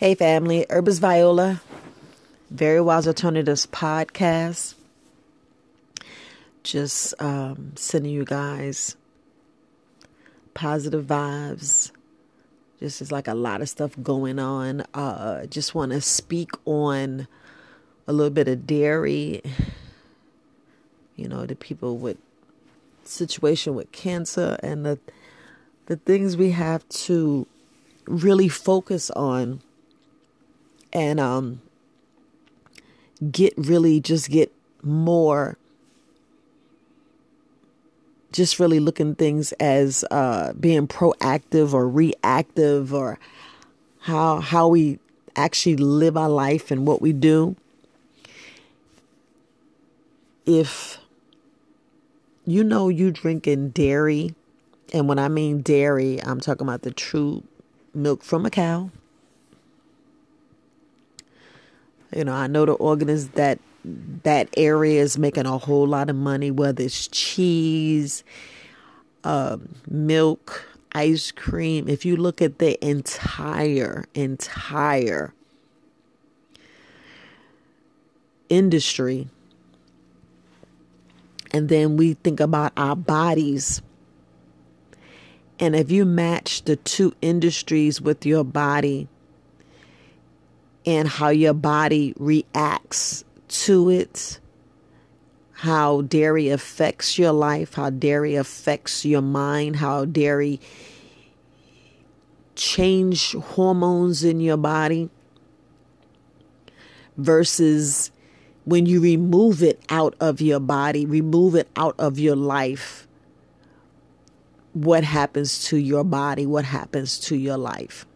Hey, family, Herbis Viola, Very Wise Alternatives podcast. Just um, sending you guys positive vibes. Just is like a lot of stuff going on. Uh, just want to speak on a little bit of dairy. You know, the people with situation with cancer and the the things we have to really focus on and um, get really just get more just really looking things as uh, being proactive or reactive or how how we actually live our life and what we do. If you know you drinking dairy and when i mean dairy i'm talking about the true milk from a cow you know, I know the organist that that area is making a whole lot of money, whether it's cheese, um, milk, ice cream. If you look at the entire, entire industry, and then we think about our bodies. And if you match the two industries with your body, and how your body reacts to it, how dairy affects your life, how dairy affects your mind, how dairy change hormones in your body versus when you remove it out of your body, remove it out of your life, what happens to your body, what happens to your life.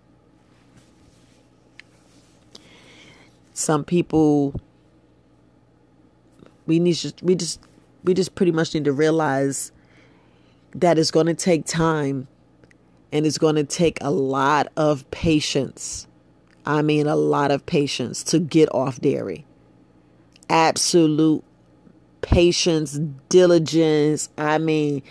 Some people we need to we just we just pretty much need to realize that it's going to take time and it's going to take a lot of patience. I mean, a lot of patience to get off dairy. Absolute patience, diligence. I mean,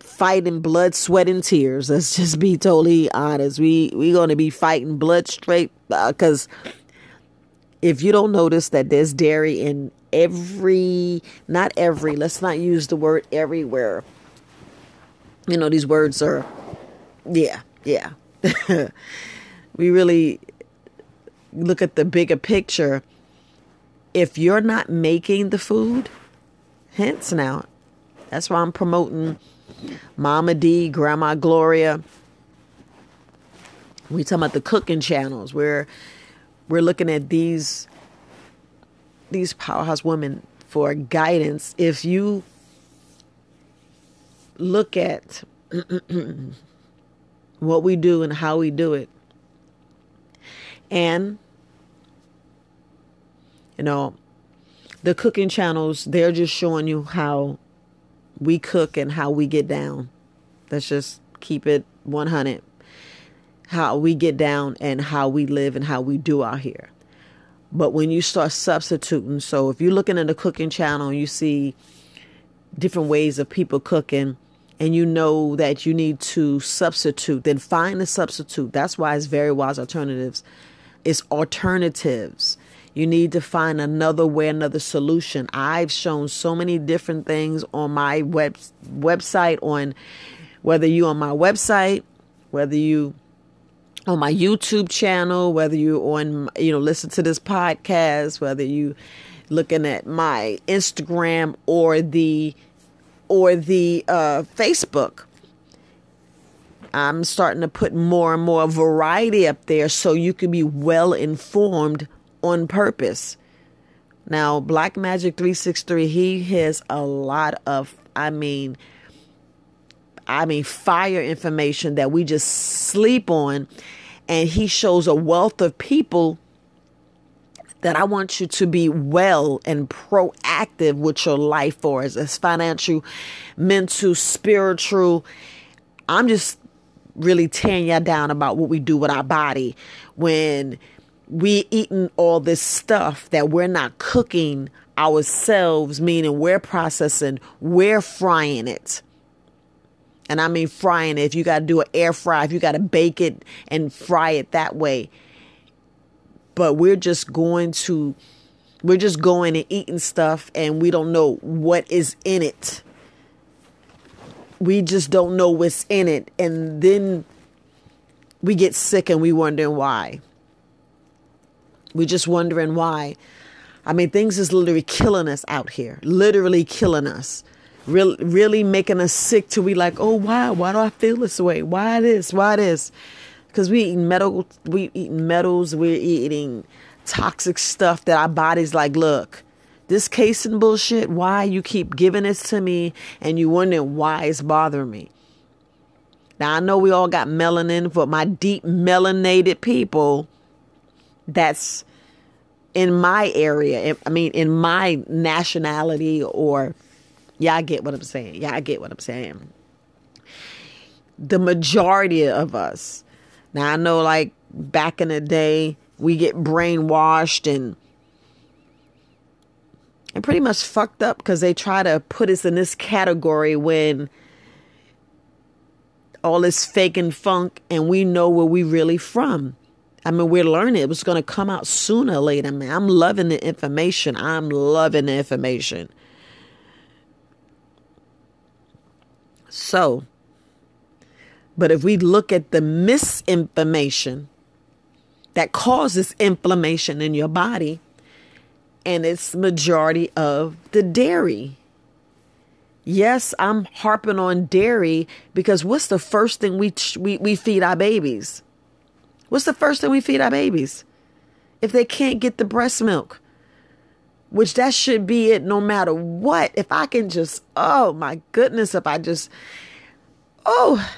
fighting blood, sweat, and tears. Let's just be totally honest. We we going to be fighting blood straight because uh, if you don't notice that there's dairy in every, not every, let's not use the word everywhere. You know, these words are, yeah, yeah. we really look at the bigger picture. If you're not making the food, hence now, that's why I'm promoting Mama D, Grandma Gloria. We talking about the cooking channels where we're looking at these these powerhouse women for guidance. If you look at what we do and how we do it and you know the cooking channels they're just showing you how we cook and how we get down. Let's just keep it 100 how we get down and how we live and how we do out here. But when you start substituting, so if you're looking at the cooking channel and you see different ways of people cooking and you know that you need to substitute, then find a substitute. That's why it's very wise alternatives. It's alternatives. You need to find another way, another solution. I've shown so many different things on my web website on whether you on my website, whether you on my YouTube channel, whether you on you know listen to this podcast, whether you looking at my Instagram or the or the uh, Facebook. I'm starting to put more and more variety up there so you can be well informed on purpose. Now, Black Magic 363, he has a lot of, I mean, I mean, fire information that we just sleep on. And he shows a wealth of people that I want you to be well and proactive with your life for us as financial, mental, spiritual. I'm just really tearing y'all down about what we do with our body when we eating all this stuff that we're not cooking ourselves, meaning we're processing, we're frying it. And I mean frying it. If you got to do an air fry, if you got to bake it and fry it that way, but we're just going to we're just going and eating stuff and we don't know what is in it. We just don't know what's in it. And then we get sick and we wondering why. We're just wondering why. I mean things is literally killing us out here. Literally killing us really, really making us sick to be like oh why why do i feel this way? Why this? Why this? Because we eating metal we eating metals we're eating toxic stuff that our body's like look this casein bullshit why you keep giving this to me and you wondering why it's bothering me? Now i know we all got melanin but my deep melanated people that's in my area i mean in my nationality or i get what i'm saying i get what i'm saying the majority of us now I know like back in the day we get brainwashed and and pretty much fucked up because they try to put us in this category when all this fake and funk and we know where we really from. I mean, we're learning it was going to come out sooner or later. Man, I'm loving the information. I'm loving the information. So, but if we look at the misinformation that causes inflammation in your body, and it's majority of the dairy. Yes, I'm harping on dairy because what's the first thing we, we, we feed our babies? What's the first thing we feed our babies? If they can't get the breast milk, which that should be it no matter what. If I can just, oh my goodness, if I just, oh,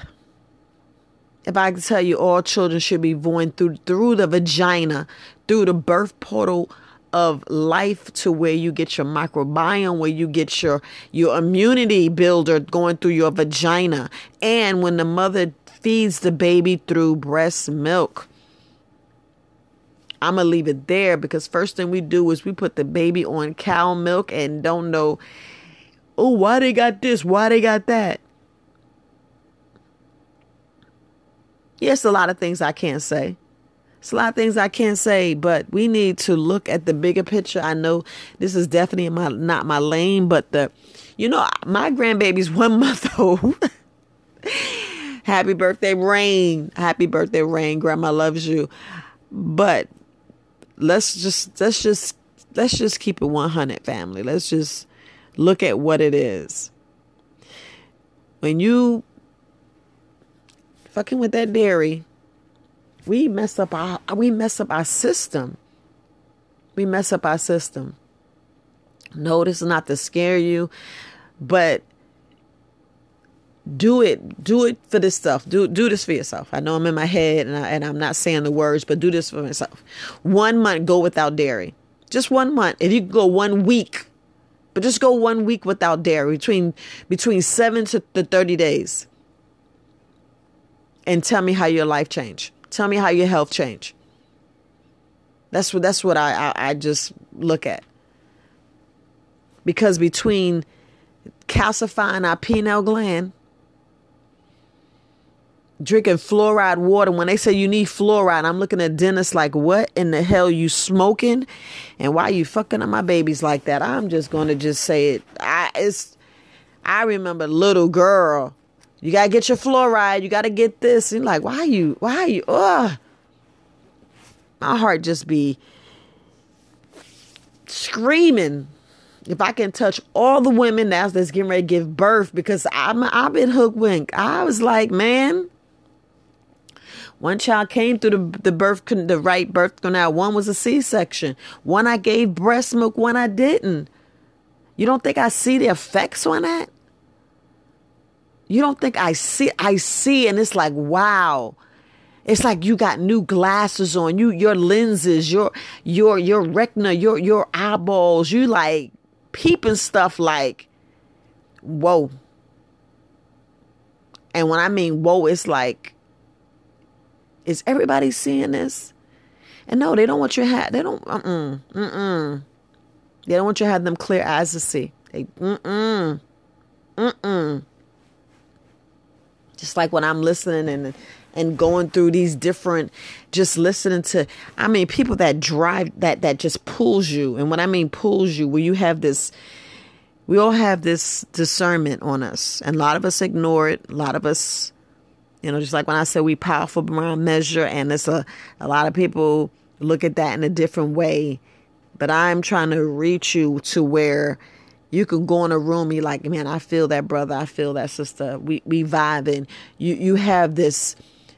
if I can tell you all children should be born through through the vagina, through the birth portal of life to where you get your microbiome, where you get your your immunity builder going through your vagina. And when the mother feeds the baby through breast milk. I'm to leave it there because first thing we do is we put the baby on cow milk and don't know, oh, why they got this, why they got that. Yes, a lot of things I can't say. It's a lot of things I can't say, but we need to look at the bigger picture. I know this is definitely my not my lane, but the you know, my grandbaby's one month old. Happy birthday, Rain. Happy birthday, Rain. Grandma loves you. But let's just let's just let's just keep it 100 family. Let's just look at what it is. When you fucking with that dairy, we mess up our we mess up our system. We mess up our system. No, this is not to scare you, but do it do it for this stuff do do this for yourself i know i'm in my head and, I, and i'm not saying the words but do this for myself one month go without dairy just one month if you go one week but just go one week without dairy between between seven to, to 30 days and tell me how your life changed. Tell me how your health changed. That's what that's what I, I, I just look at. Because between calcifying our pineal gland, drinking fluoride water, when they say you need fluoride, I'm looking at dentists like, what in the hell you smoking? And why you fucking on my babies like that? I'm just gonna just say it. I it's I remember little girl you gotta get your fluoride. You gotta get this. And like, why you? Why you? Ugh. My heart just be screaming if I can touch all the women that's that's getting ready to give birth because I'm I've been hooked wink. I was like, man. One child came through the the birth the right birth canal. One was a C section. One I gave breast milk. One I didn't. You don't think I see the effects on that? You don't think I see I see and it's like wow. It's like you got new glasses on. You your lenses, your your your retina, your your eyeballs, you like peeping stuff like whoa. And when I mean whoa, it's like is everybody seeing this? And no, they don't want you to have they don't mm mm They don't want you to have them clear eyes to see. They mm mm mm mm just like when I'm listening and and going through these different just listening to I mean people that drive that that just pulls you. And when I mean pulls you, where you have this we all have this discernment on us. And a lot of us ignore it. A lot of us you know, just like when I said we powerful beyond measure and it's a a lot of people look at that in a different way. But I'm trying to reach you to where you can go in a room, you like, man, I feel that brother, I feel that sister. We we vibing. You you have this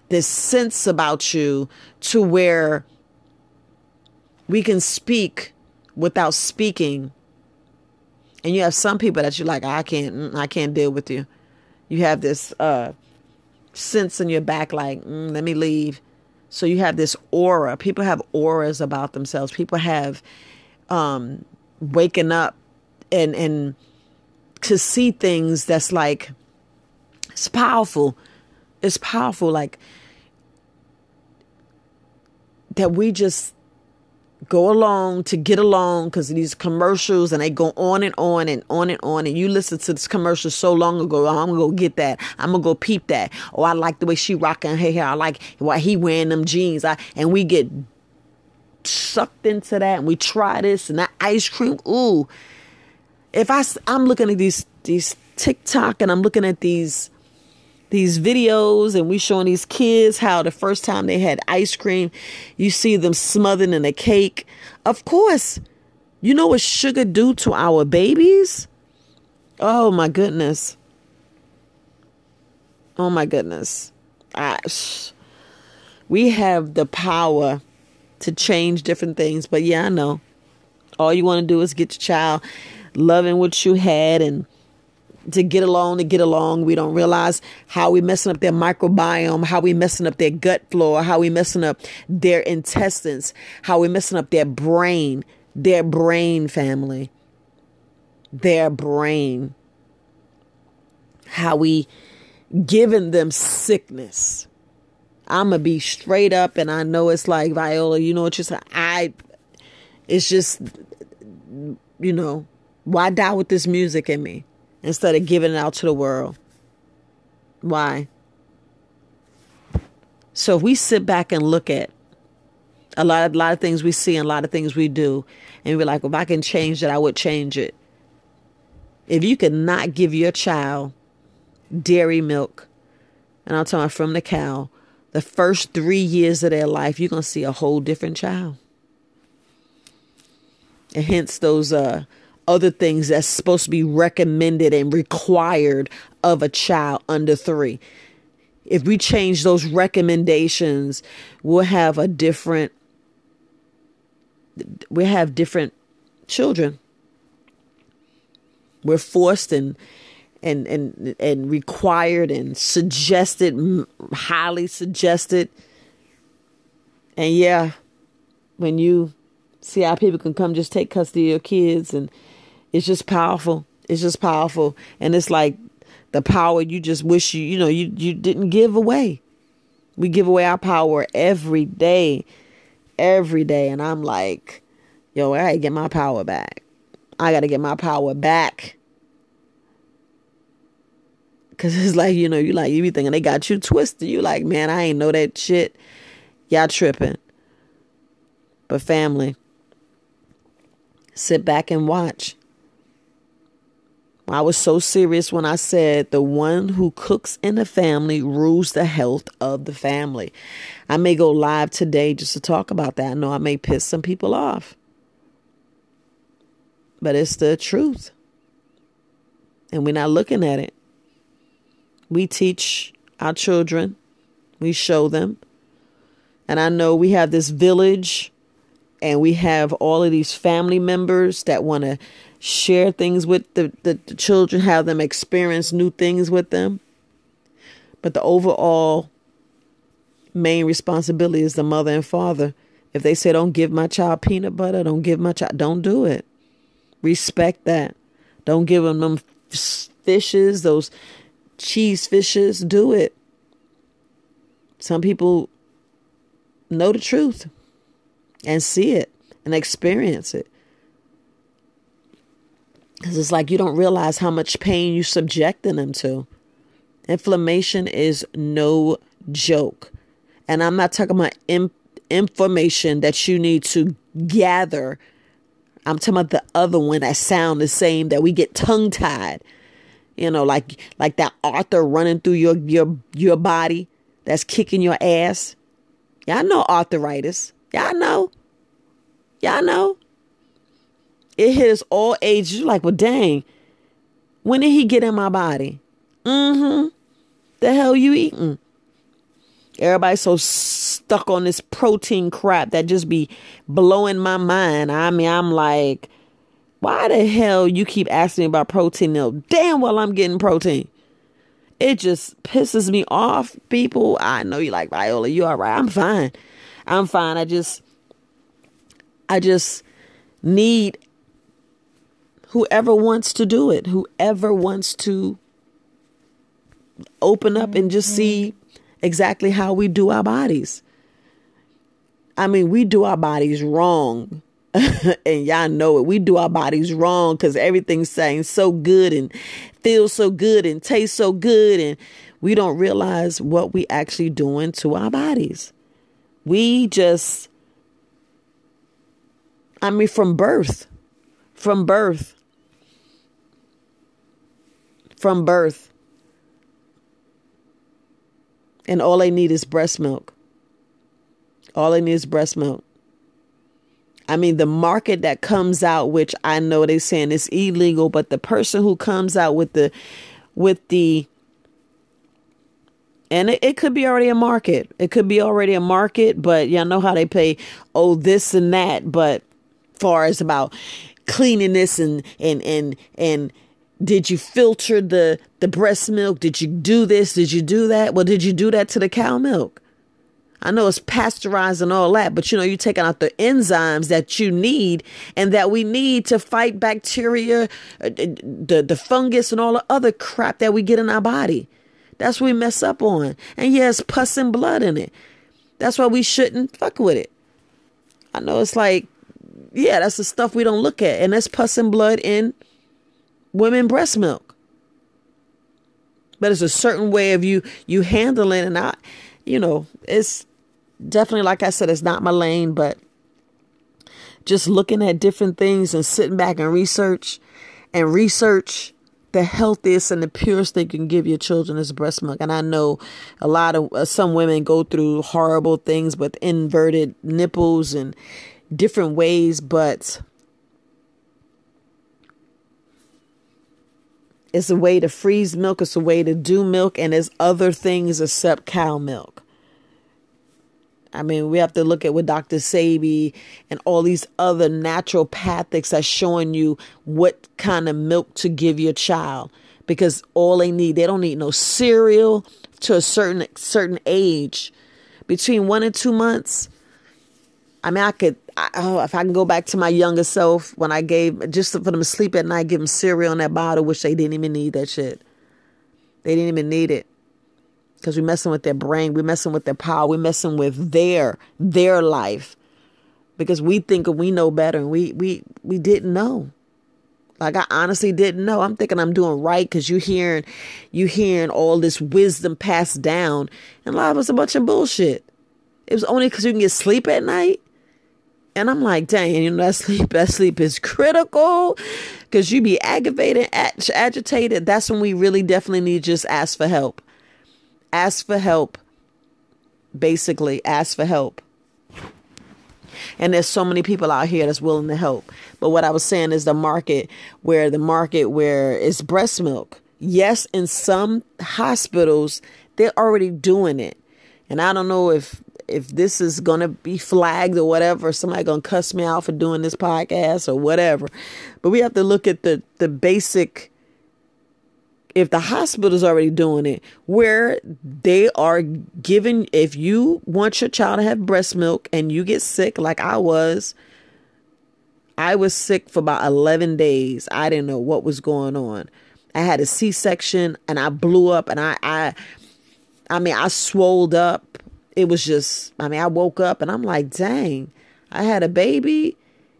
this sense about you to where we can speak without speaking. And you have some people that you're like, I can't mm, I can't deal with you. You have this uh sense in your back like, mm, let me leave. So you have this aura. People have auras about themselves. People have um, waking up and and to see things that's like it's powerful. It's powerful like that we just go along to get along because these commercials and they go on and on and on and on. And you listen to this commercial so long ago oh, i'm gonna go get that. I'm gonna go peep that. Oh i like the way she rocking her hair. I like why he wearing them jeans. I, and we get sucked into that and we try this and that ice cream. Ooh. If i i'm looking at these these tiktok and i'm looking at these these videos and we showing these kids how the first time they had ice cream, you see them smothered in a cake. Of course, you know what sugar do to our babies? Oh my goodness. Oh my goodness. I, we have the power to change different things, but yeah, I know. All you want to do is get your child loving what you had and to get along to get along. We don't realize how we messing up their microbiome, how we messing up their gut flora, how we messing up their intestines, how we messing up their brain, their brain family, their brain, how we giving them sickness. I'm gonna be straight up, and I know it's like Viola. You know you're saying? I. It's just, you know, why die with this music in me? Instead of giving it out to the world. Why? So if we sit back and look at a lot of a lot of things we see and a lot of things we do, and we're like, if I can change it, I would change it. If you could not give your child dairy milk, and I'm talking from the cow, the first three years of their life, you're gonna see a whole different child. And hence those uh other things that's supposed to be recommended and required of a child under three. If we change those recommendations, we'll have a different, we have different children. We're forced and and and and required and suggested, highly suggested. And yeah, when you see how people can come just take custody of your kids and it's just powerful. It's just powerful. And it's like the power you just wish you, you know, you, you didn't give away. We give away our power every day. Every day. And I'm like, yo, I gotta get my power back. I gotta get my power back. Cause it's like, you know, you like you be thinking they got you twisted. You like, man, I ain't know that shit. Y'all tripping. But family, sit back and watch. I was so serious when I said the one who cooks in the family rules the health of the family. I may go live today just to talk about that. I know I may piss some people off, but it's the truth. And we're not looking at it. We teach our children, we show them. And I know we have this village and we have all of these family members that want to share things with the, the, the children, have them experience new things with them. But the overall main responsibility is the mother and father. If they say, don't give my child peanut butter, don't give my child, don't do it. Respect that. Don't give them them fishes, those cheese fishes. Do it. Some people know the truth and see it and experience it. Because it's like you don't realize how much pain you're subjecting them to. Inflammation is no joke. And I'm not talking about imp- information that you need to gather. I'm talking about the other one that sound the same that we get tongue tied. You know, like like that Arthur running through your your your body that's kicking your ass. Y'all know arthritis. Y'all know. Y'all know. It hits all ages. You're like, well, dang. When did he get in my body? Mm-hmm. The hell you eating? Everybody's so stuck on this protein crap that just be blowing my mind. I mean, I'm like, why the hell you keep asking me about protein milk? Damn well I'm getting protein. It just pisses me off, people. I know you like Viola. You all right. I'm fine. I'm fine. I just I just need whoever wants to do it, whoever wants to open up and just see mm-hmm. exactly how we do our bodies. I mean, we do our bodies wrong. and y'all know it. We do our bodies wrong because everything's saying so good and feels so good and tastes so good. And we don't realize what we actually doing to our bodies. We just, I mean, from birth, from birth, from birth, and all they need is breast milk. All they need is breast milk. I mean, the market that comes out, which I know they're saying is illegal, but the person who comes out with the, with the, and it, it could be already a market. It could be already a market, but y'all know how they pay, oh, this and that. But far as about cleanliness and, and, and, and, did you filter the the breast milk? Did you do this? Did you do that? Well, did you do that to the cow milk? I know it's pasteurized and all that, but you know, you're taking out the enzymes that you need and that we need to fight bacteria, uh, the, the fungus, and all the other crap that we get in our body. That's what we mess up on. And yes, yeah, pus and blood in it. That's why we shouldn't fuck with it. I know it's like, yeah, that's the stuff we don't look at. And that's pus and blood in women breast milk. But it's a certain way of you you handling and I you know, it's definitely like I said, it's not my lane, but just looking at different things and sitting back and research and research the healthiest and the purest thing you can give your children is breast milk. And I know a lot of uh, some women go through horrible things with inverted nipples and different ways, but It's a way to freeze milk. It's a way to do milk, and there's other things except cow milk. I mean, we have to look at what Dr. Sebi and all these other naturopathics are showing you what kind of milk to give your child because all they need, they don't need no cereal to a certain certain age. Between one and two months, I mean, I could, I, oh, if I can go back to my younger self when I gave, just for them to sleep at night, give them cereal in that bottle, which they didn't even need that shit. They didn't even need it. Because we're messing with their brain. We're messing with their power. We're messing with their, their life. Because we think we know better and we, we, we didn't know. Like I honestly didn't know. I'm thinking I'm doing right because you hearing, you hearing all this wisdom passed down, and a lot of it's a bunch of bullshit. It was only because you can get sleep at night. And I'm like, dang, you know, that sleep, that sleep is critical because you be aggravated, ag- agitated. That's when we really definitely need just ask for help. Ask for help. Basically, ask for help. And there's so many people out here that's willing to help. But what I was saying is the market where the market where it's breast milk. Yes, in some hospitals, they're already doing it. And I don't know if if this is gonna be flagged or whatever, somebody gonna cuss me out for doing this podcast or whatever. But we have to look at the the basic if the hospital's already doing it, where they are giving if you want your child to have breast milk and you get sick like I was, I was sick for about 11 days. I didn't know what was going on. I had a C-section and I blew up and I I I mean I swolled up it was just, I mean, I woke up and I'm like, dang, I had a baby.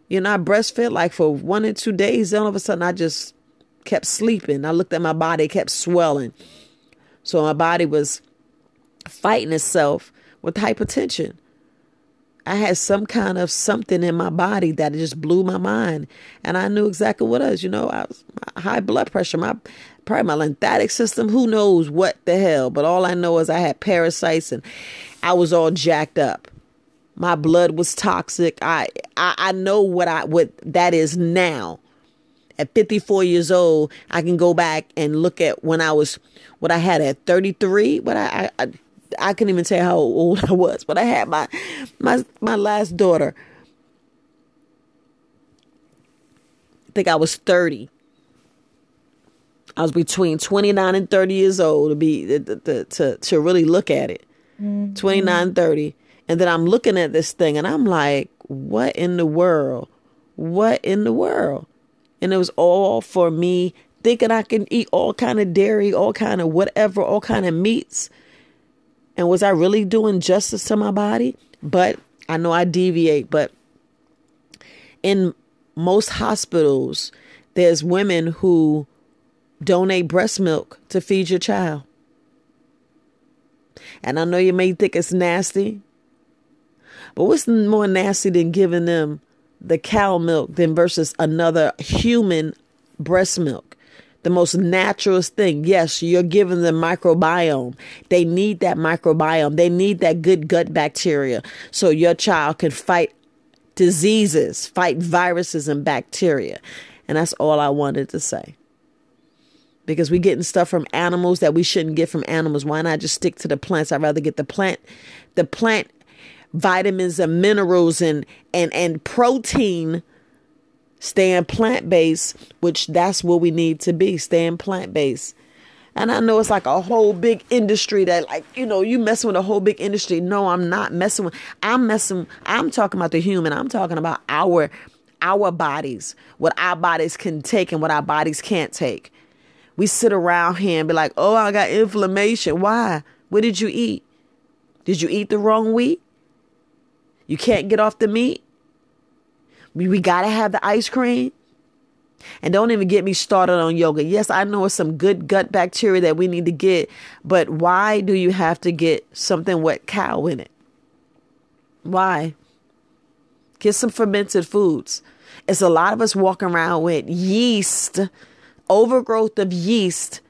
You know, I breastfed like for one or two days. Then all of a sudden, I just kept sleeping. I looked at my body, kept swelling. So my body was fighting itself with hypertension. I had some kind of something in my body that just blew my mind, and I knew exactly what it was. You know, I was high blood pressure, my probably my lymphatic system. Who knows what the hell? But all I know is I had parasites, and I was all jacked up. My blood was toxic. I I, I know what I what that is now. At 54 years old, I can go back and look at when I was what I had at 33. What I, I, I couldn't even tell how old I was, but I had my my my last daughter. I think I was 30. I was between 29 and 30 years old to be to to, to really look at it. Mm-hmm. 29 30 and then I'm looking at this thing and I'm like, what in the world? What in the world? And it was all for me thinking I can eat all kind of dairy, all kind of whatever, all kind of meats and was I really doing justice to my body? But I know I deviate, but in most hospitals, there's women who donate breast milk to feed your child. And I know you may think it's nasty, but what's more nasty than giving them the cow milk than versus another human breast milk? the most naturalist thing. Yes, you're giving them microbiome. They need that microbiome. They need that good gut bacteria so your child can fight diseases, fight viruses and bacteria. And that's all I wanted to say. Because we're getting stuff from animals that we shouldn't get from animals. Why not just stick to the plants? I'd rather get the plant, the plant vitamins and minerals and and and protein staying plant based, which that's what we need to be, staying plant based. And I know it's like a whole big industry that, like, you know, you messing with a whole big industry. No, I'm not messing with. I'm messing. I'm talking about the human. I'm talking about our our bodies, what our bodies can take and what our bodies can't take. We sit around here and be like, "Oh, I got inflammation. Why? What did you eat? Did you eat the wrong wheat? You can't get off the meat. We, we got to have the ice cream. And don't even get me started on yoga. Yes, I know it's some good gut bacteria that we need to get, but why do you have to get something with cow in it? Why? Get some fermented foods. It's a lot of us walking around with yeast, overgrowth of yeast,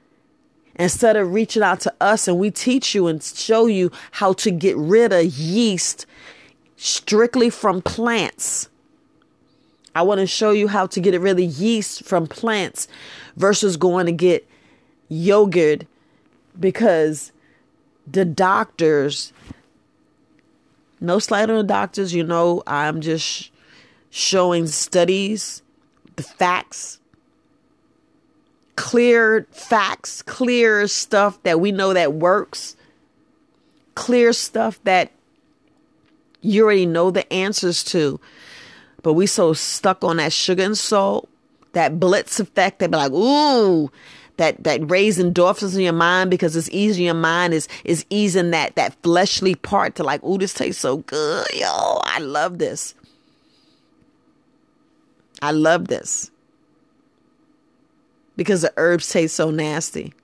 instead of reaching out to us and we teach you and show you how to get rid of yeast strictly from plants. I want to show you how to get rid of yeast from plants versus going to get yogurt because the doctors, no slight on the doctors, you know, I'm just showing studies, the facts, clear facts, clear stuff that we know that works, clear stuff that you already know the answers to. But we so stuck on that sugar and salt, that blitz effect. They be like, ooh, that that raise endorphins in your mind because it's easy. Your mind is is easing that that fleshly part to like, ooh, this tastes so good, yo. I love this. I love this because the herbs taste so nasty.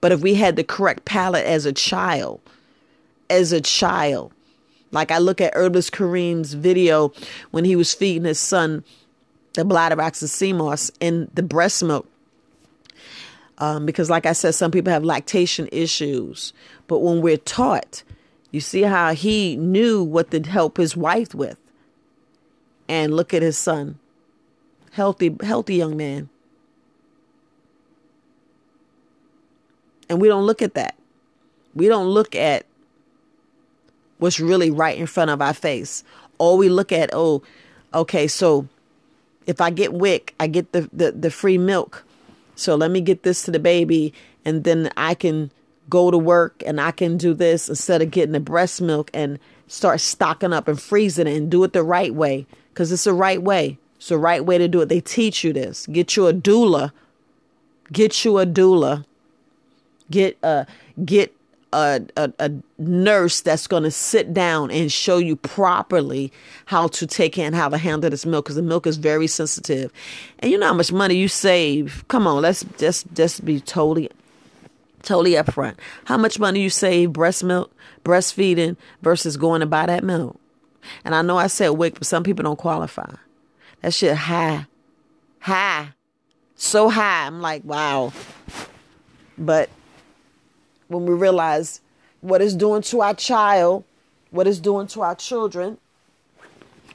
But if we had the correct palate as a child, as a child, like I look at Herbalist Kareem's video when he was feeding his son the moss in the breast milk. Um, because, like I said, some people have lactation issues. But when we're taught, you see how he knew what to help his wife with. And look at his son. Healthy, healthy young man. And we don't look at that. We don't look at what's really right in front of our face. Or we look at, oh, okay, so if I get WIC, I get the, the, the free milk. So let me get this to the baby and then I can go to work and I can do this instead of getting the breast milk and start stocking up and freezing it and do it the right way because it's the right way. It's the right way to do it. They teach you this. Get you a doula. Get you a doula. Get uh get a, a, a nurse that's going to sit down and show you properly how to take in how to handle this milk because the milk is very sensitive and you know how much money you save come on let's just just be totally Totally upfront. How much money you save breast milk, breastfeeding versus going to buy that milk? And I know I said WIC, but some people don't qualify. That shit high. High. So high. I'm like, wow. But when we realize what it's doing to our child, what it's doing to our children,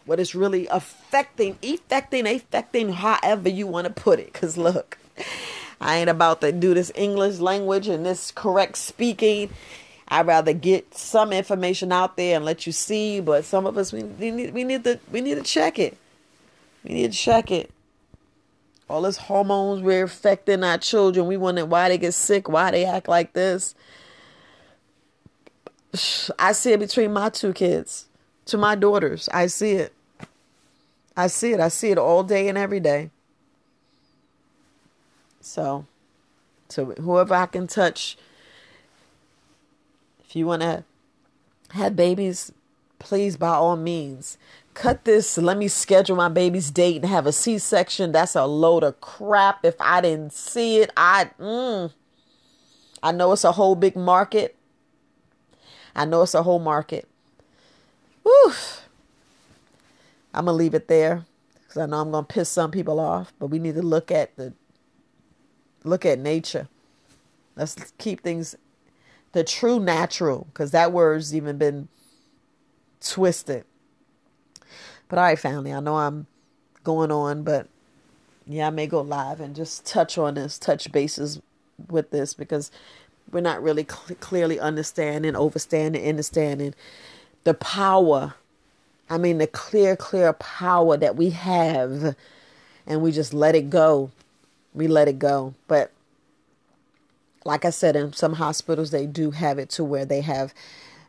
what it's really affecting, affecting, affecting, however you want to put it. Because look, I ain't about to do this English language and this correct speaking. I'd rather get some information out there and let you see, but some of us we need we need to we need to check it. We need to check it. All this hormones we're affecting our children. We wonder why they get sick, why they act like this. I see it between my two kids, to my daughters. I see it. I see it. I see it all day and every day. So, so whoever I can touch, if you want to have babies, please by all means cut this. Let me schedule my baby's date and have a C section. That's a load of crap. If I didn't see it, I mm, I know it's a whole big market. I know it's a whole market. Whew. I'm gonna leave it there because I know I'm gonna piss some people off. But we need to look at the look at nature. Let's keep things the true natural because that word's even been twisted. But all right, family, I know I'm going on, but yeah, I may go live and just touch on this, touch bases with this because we're not really cl- clearly understanding, overstanding, understanding the power I mean, the clear, clear power that we have, and we just let it go. We let it go. But like I said, in some hospitals, they do have it to where they have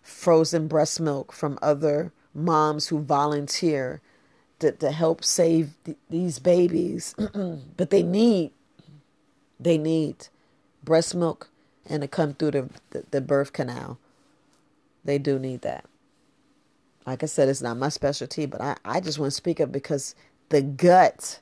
frozen breast milk from other moms who volunteer to, to help save th- these babies. but they need, they need breast milk and to come through the, the, the birth canal. They do need that. Like I said, it's not my specialty, but I, I just want to speak up because the gut,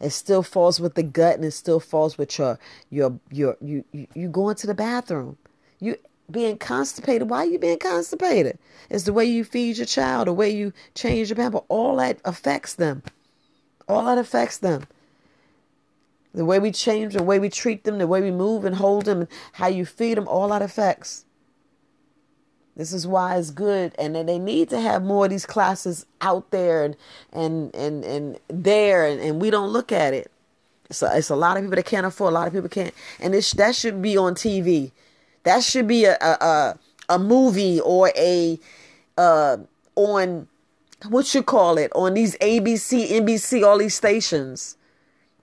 it still falls with the gut and it still falls with your your your you you, you going to the bathroom. You being constipated. Why are you being constipated? It's the way you feed your child, the way you change your pamper. All that affects them. All that affects them. The way we change, the way we treat them, the way we move and hold them, and how you feed them, all that affects. This is why it's good, and they need to have more of these classes out there and and and and there, and, and we don't look at it. So it's a lot of people that can't afford. A lot of people can't, and that should be on TV. That should be a a a, movie or a uh on what you call it on these ABC, NBC, all these stations.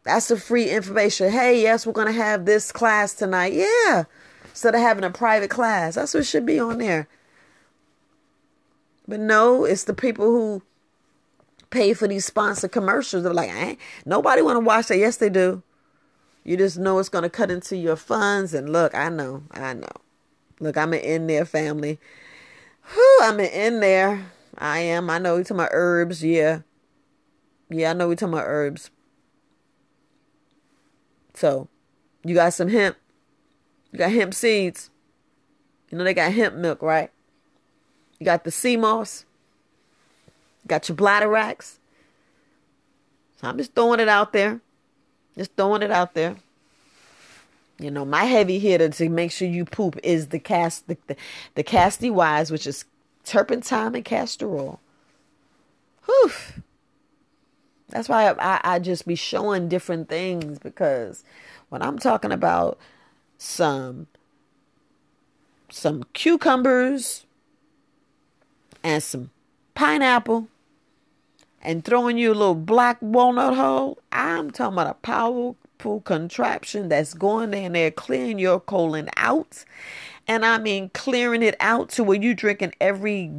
That's the free information. Hey, yes, we're gonna have this class tonight. Yeah, instead of having a private class, that's what should be on there. But no, it's the people who pay for these sponsored commercials. They're like, eh, nobody want to watch that. Yes, they do. You just know it's going to cut into your funds. And look, I know, I know. Look, I'm an in there family. Whew, I'm an in there. I am. I know we talking about herbs. Yeah. Yeah, I know we talking about herbs. So, you got some hemp. You got hemp seeds. You know they got hemp milk, right? You got the sea moss. Got your bladderwracks. So I'm just throwing it out there. Just throwing it out there. You know, my heavy hitter to make sure you poop is the cast the, the, the casty wise, which is turpentine and castor oil. Whew. That's why I, I, I just be showing different things because when I'm talking about some some cucumbers, and some pineapple and throwing you a little black walnut hull, I'm talking about a powerful contraption that's going in there clearing your colon out. And I mean clearing it out to where you drinking every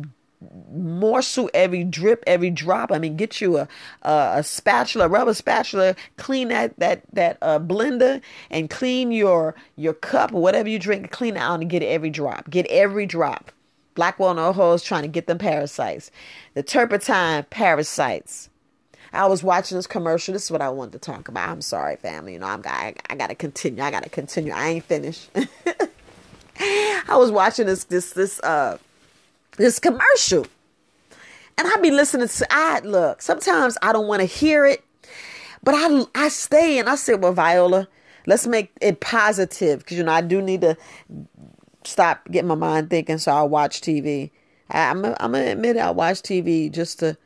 morsel, every drip, every drop. I mean, get you a a, a spatula, rubber spatula, clean that that that uh, blender, and clean your your cup or whatever you drink. Clean it out and get every drop. Get every drop. Black walnut hulls trying to get them parasites. The turpentine parasites. I was watching this commercial. This is what I wanted to talk about. I'm sorry, family. You know, I'm I, I got to continue. I got to continue. I ain't finished. I was watching this this this uh this commercial. And I be listening to I look, sometimes I don't want to hear it, but I I stay and I said, Well, Viola, let's make it positive. Cause you know, I do need to stop getting my mind thinking, so I'll watch TV. I, I'm I'm gonna admit it, I watch TV just to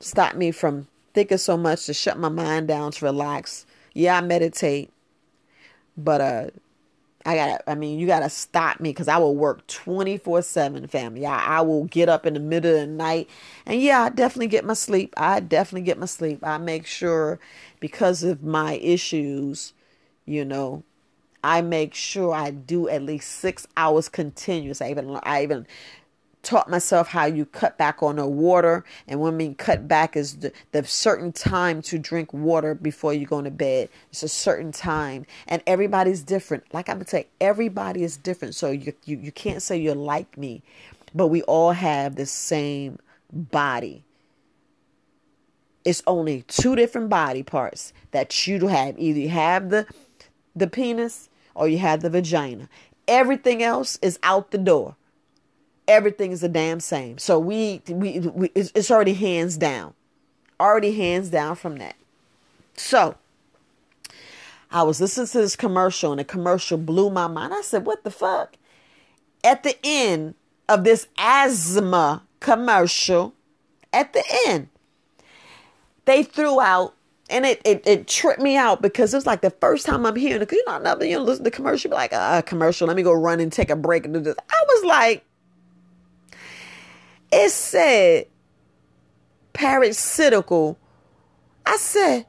stop me from thinking so much to shut my mind down to relax. Yeah, I meditate, but uh, I gotta. I mean, you gotta stop me because I will work twenty four seven, family. I, I will get up in the middle of the night, and yeah, I definitely get my sleep. I definitely get my sleep. I make sure because of my issues, you know, I make sure I do at least six hours continuous. I even I even taught myself how you cut back on the water. And when I mean cut back is the, the certain time to drink water before you go to bed. It's a certain time. And everybody's different. Like I'm gonna say, everybody is different. So you, you, you can't say you're like me. But we all have the same body. It's only two different body parts that you have. Either you have the the penis or you have the vagina. Everything else is out the door everything is the damn same. So we, we, we it's, it's already hands down, already hands down from that. So I was listening to this commercial, and the commercial blew my mind. I said, "What the fuck?" At the end of this asthma commercial, at the end, they threw out and it, it it tripped me out because it was like the first time I'm hearing it. You know, nothing. You know, listen to commercial, be like, a uh, commercial. Let me go run and take a break and do this. I was like, it said parasitical. I said,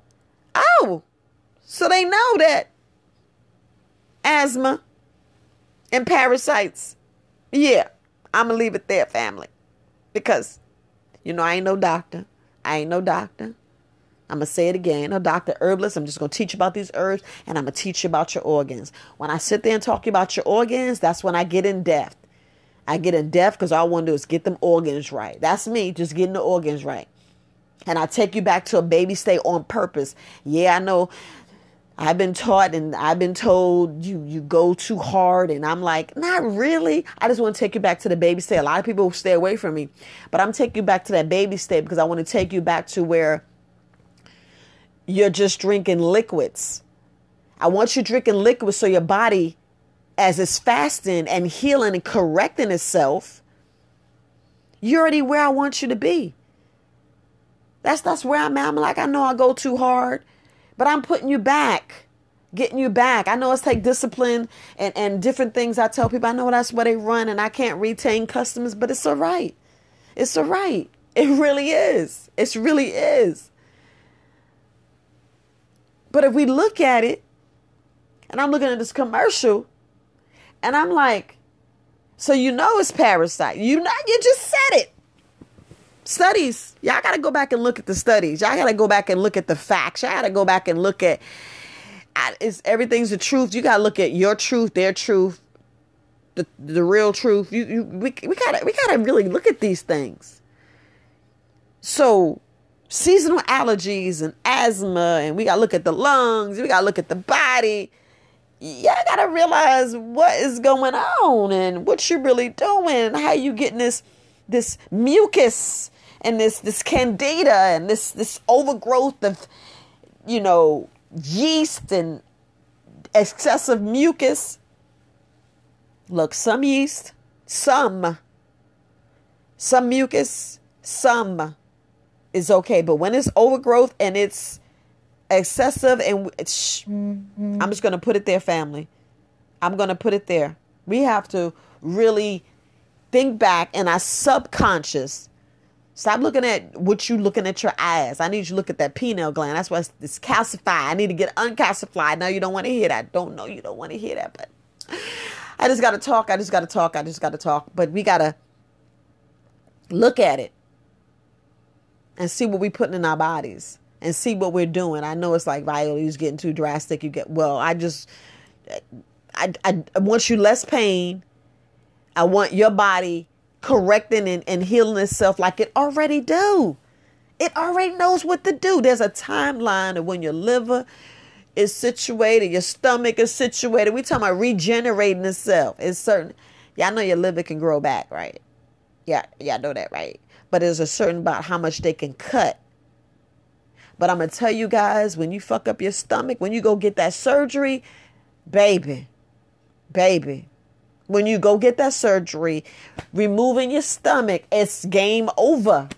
oh, so they know that asthma and parasites. Yeah, I'm to leave it there, family. Because, you know, I ain't no doctor. I ain't no doctor. I'm going to say it again. A doctor herbalist. I'm just going to teach you about these herbs and I'm going to teach you about your organs. When I sit there and talk about your organs, that's when I get in depth. I get in depth because all I want to do is get them organs right. That's me, just getting the organs right. And I take you back to a baby state on purpose. Yeah, I know I've been taught and I've been told you you go too hard and I'm like, not really. I just want to take you back to the baby state. A lot of people stay away from me, but I'm taking you back to that baby state because I want to take you back to where you're just drinking liquids. I want you drinking liquids so your body as it's fasting and healing and correcting itself, you're already where I want you to be. That's that's where I'm at. I'm like, I know I go too hard, but I'm putting you back, getting you back. I know it's take discipline and, and different things I tell people. I know that's where they run and I can't retain customers, but it's all right. It's all right. It really is. It really is. But if we look at it, and I'm looking at this commercial, and I'm like, so you know it's parasite. You know, you just said it. Studies. Y'all got to go back and look at the studies. Y'all got to go back and look at the facts. Y'all got to go back and look at it's everything's the truth. You got to look at your truth, their truth, the the real truth. You, you we we got to we got to really look at these things. So, seasonal allergies and asthma and we got to look at the lungs, we got to look at the body. Y'all gotta realize what is going on and what you're really doing and how you getting this this mucus and this this candida and this this overgrowth of you know yeast and excessive mucus. Look some yeast some some mucus some is okay but when it's overgrowth and it's excessive and mm-hmm. I'm just going to put it there family. I'm going to put it there. We have to really think back in our subconscious. Stop looking at what you looking at your eyes. I need you to look at that pineal gland. That's why it's, it's calcified. I need to get uncalcified. Now you don't want to hear that. Don't know you don't want to hear that, but I just got to talk. I just got to talk. I just got to talk. But we got to look at it and see what we're putting in our bodies and see what we're doing. I know it's like Viola, you're getting too drastic. You get well. I just, I, I, I want you less pain. I want your body correcting and, and healing itself like it already do. It already knows what to do. There's a timeline of when your liver is situated, your stomach is situated. We talking about regenerating itself. It's certain. Y'all know your liver can grow back, right? Yeah, y'all know that, right? But there's a certain about how much they can cut. But I'm gonna tell you guys, when you fuck up your stomach, when you go get that surgery, baby, baby, when you go get that surgery, removing your stomach, it's game over.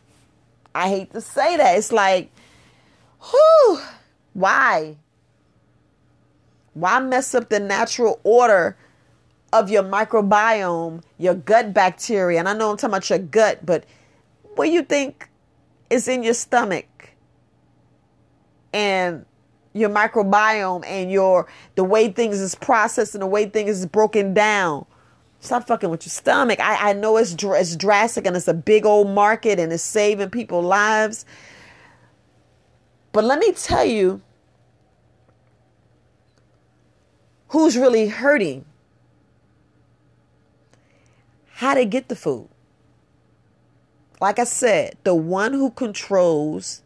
I hate to say that. It's like, whew, why? Why mess up the natural order of your microbiome, your gut bacteria? And I know I'm talking about your gut, but what you think is in your stomach? And your microbiome and your the way things is processed and the way things is broken down. Stop fucking with your stomach. I, I know it's, dr- it's drastic and it's a big old market and it's saving people lives. But let me tell you who's really hurting. How to get the food. Like I said, the one who controls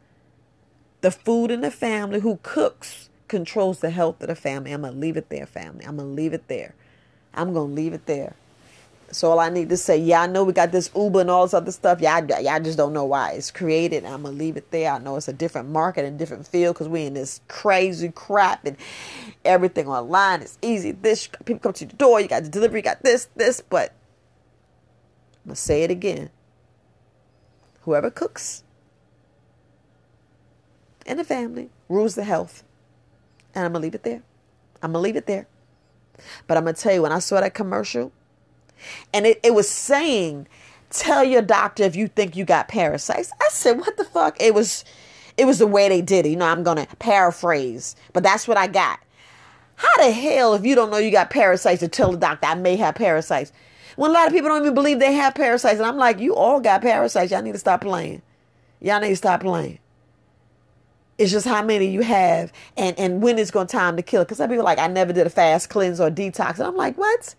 the food in the family, who cooks, controls the health of the family. I'm going to leave it there, family. I'm going to leave it there. I'm going to leave it there. So all I need to say, yeah, I know we got this Uber and all this other stuff. Yeah, I, y'all just don't know why it's created. I'm gonna leave it there. I know it's a different market and different field because we in this crazy crap and everything online is easy. This people come to the door. You got the delivery. You got this, this. But I'm gonna say it again. Whoever cooks in the family rules the health, and I'm gonna leave it there. I'm gonna leave it there. But I'm gonna tell you, when I saw that commercial and it, it was saying, tell your doctor if you think you got parasites. I said, what the fuck? It was it was the way they did it. You know, I'm gonna paraphrase, but that's what I got. How the hell if you don't know you got parasites to tell the doctor I may have parasites? When a lot of people don't even believe they have parasites, and I'm like, you all got parasites. Y'all need to stop playing. Y'all need to stop playing. It's just how many you have and, and when it's going to time to kill. Because some people are like, I never did a fast cleanse or detox. And I'm like, what?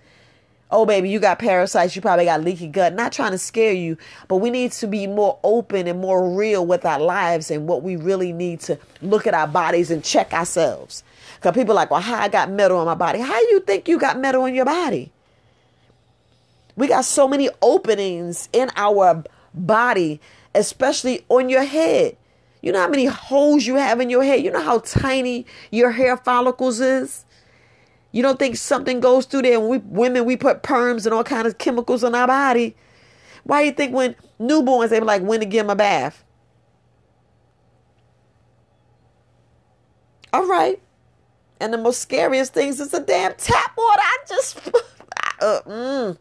oh baby you got parasites you probably got leaky gut not trying to scare you but we need to be more open and more real with our lives and what we really need to look at our bodies and check ourselves because people are like well how i got metal on my body how you think you got metal in your body we got so many openings in our body especially on your head you know how many holes you have in your head you know how tiny your hair follicles is you don't think something goes through there? And we women we put perms and all kind of chemicals on our body. Why do you think when newborns they be like when to give them a bath? All right. And the most scariest things is the damn tap water. I just uh, mm.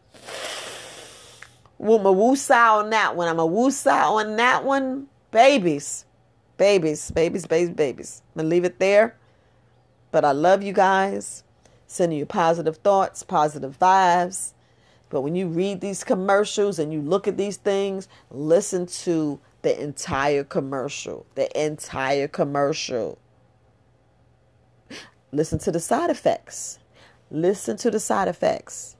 Well, I'm a on that one. I'm a woosah on that one. Babies. Babies, babies, babies, babies. I'm gonna leave it there. But I love you guys sending you positive thoughts, positive vibes. But when you read these commercials and you look at these things, listen to the entire commercial. The entire commercial. Listen to the side effects. Listen to the side effects.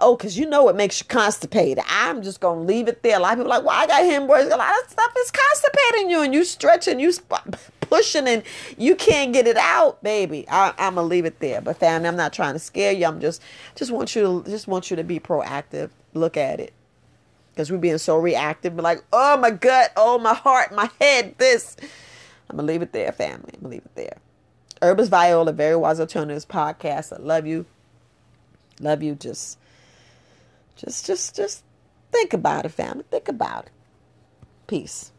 Oh, because you know it makes you constipated. I'm just going to leave it there. A lot of people like, well, I got hemorrhoids. A lot of stuff is constipating you and you stretching, you sp- pushing and you can't get it out, baby. I, am gonna leave it there. But family, I'm not trying to scare you. I'm just just want you to just want you to be proactive. Look at it. Because we're being so reactive, like, oh my gut, oh my heart, my head, this. I'm gonna leave it there, family. I'm gonna leave it there. Herbis Viola, Very Wise Alternatives podcast. I love you. Love you. Just just just just think about it, family. Think about it. Peace.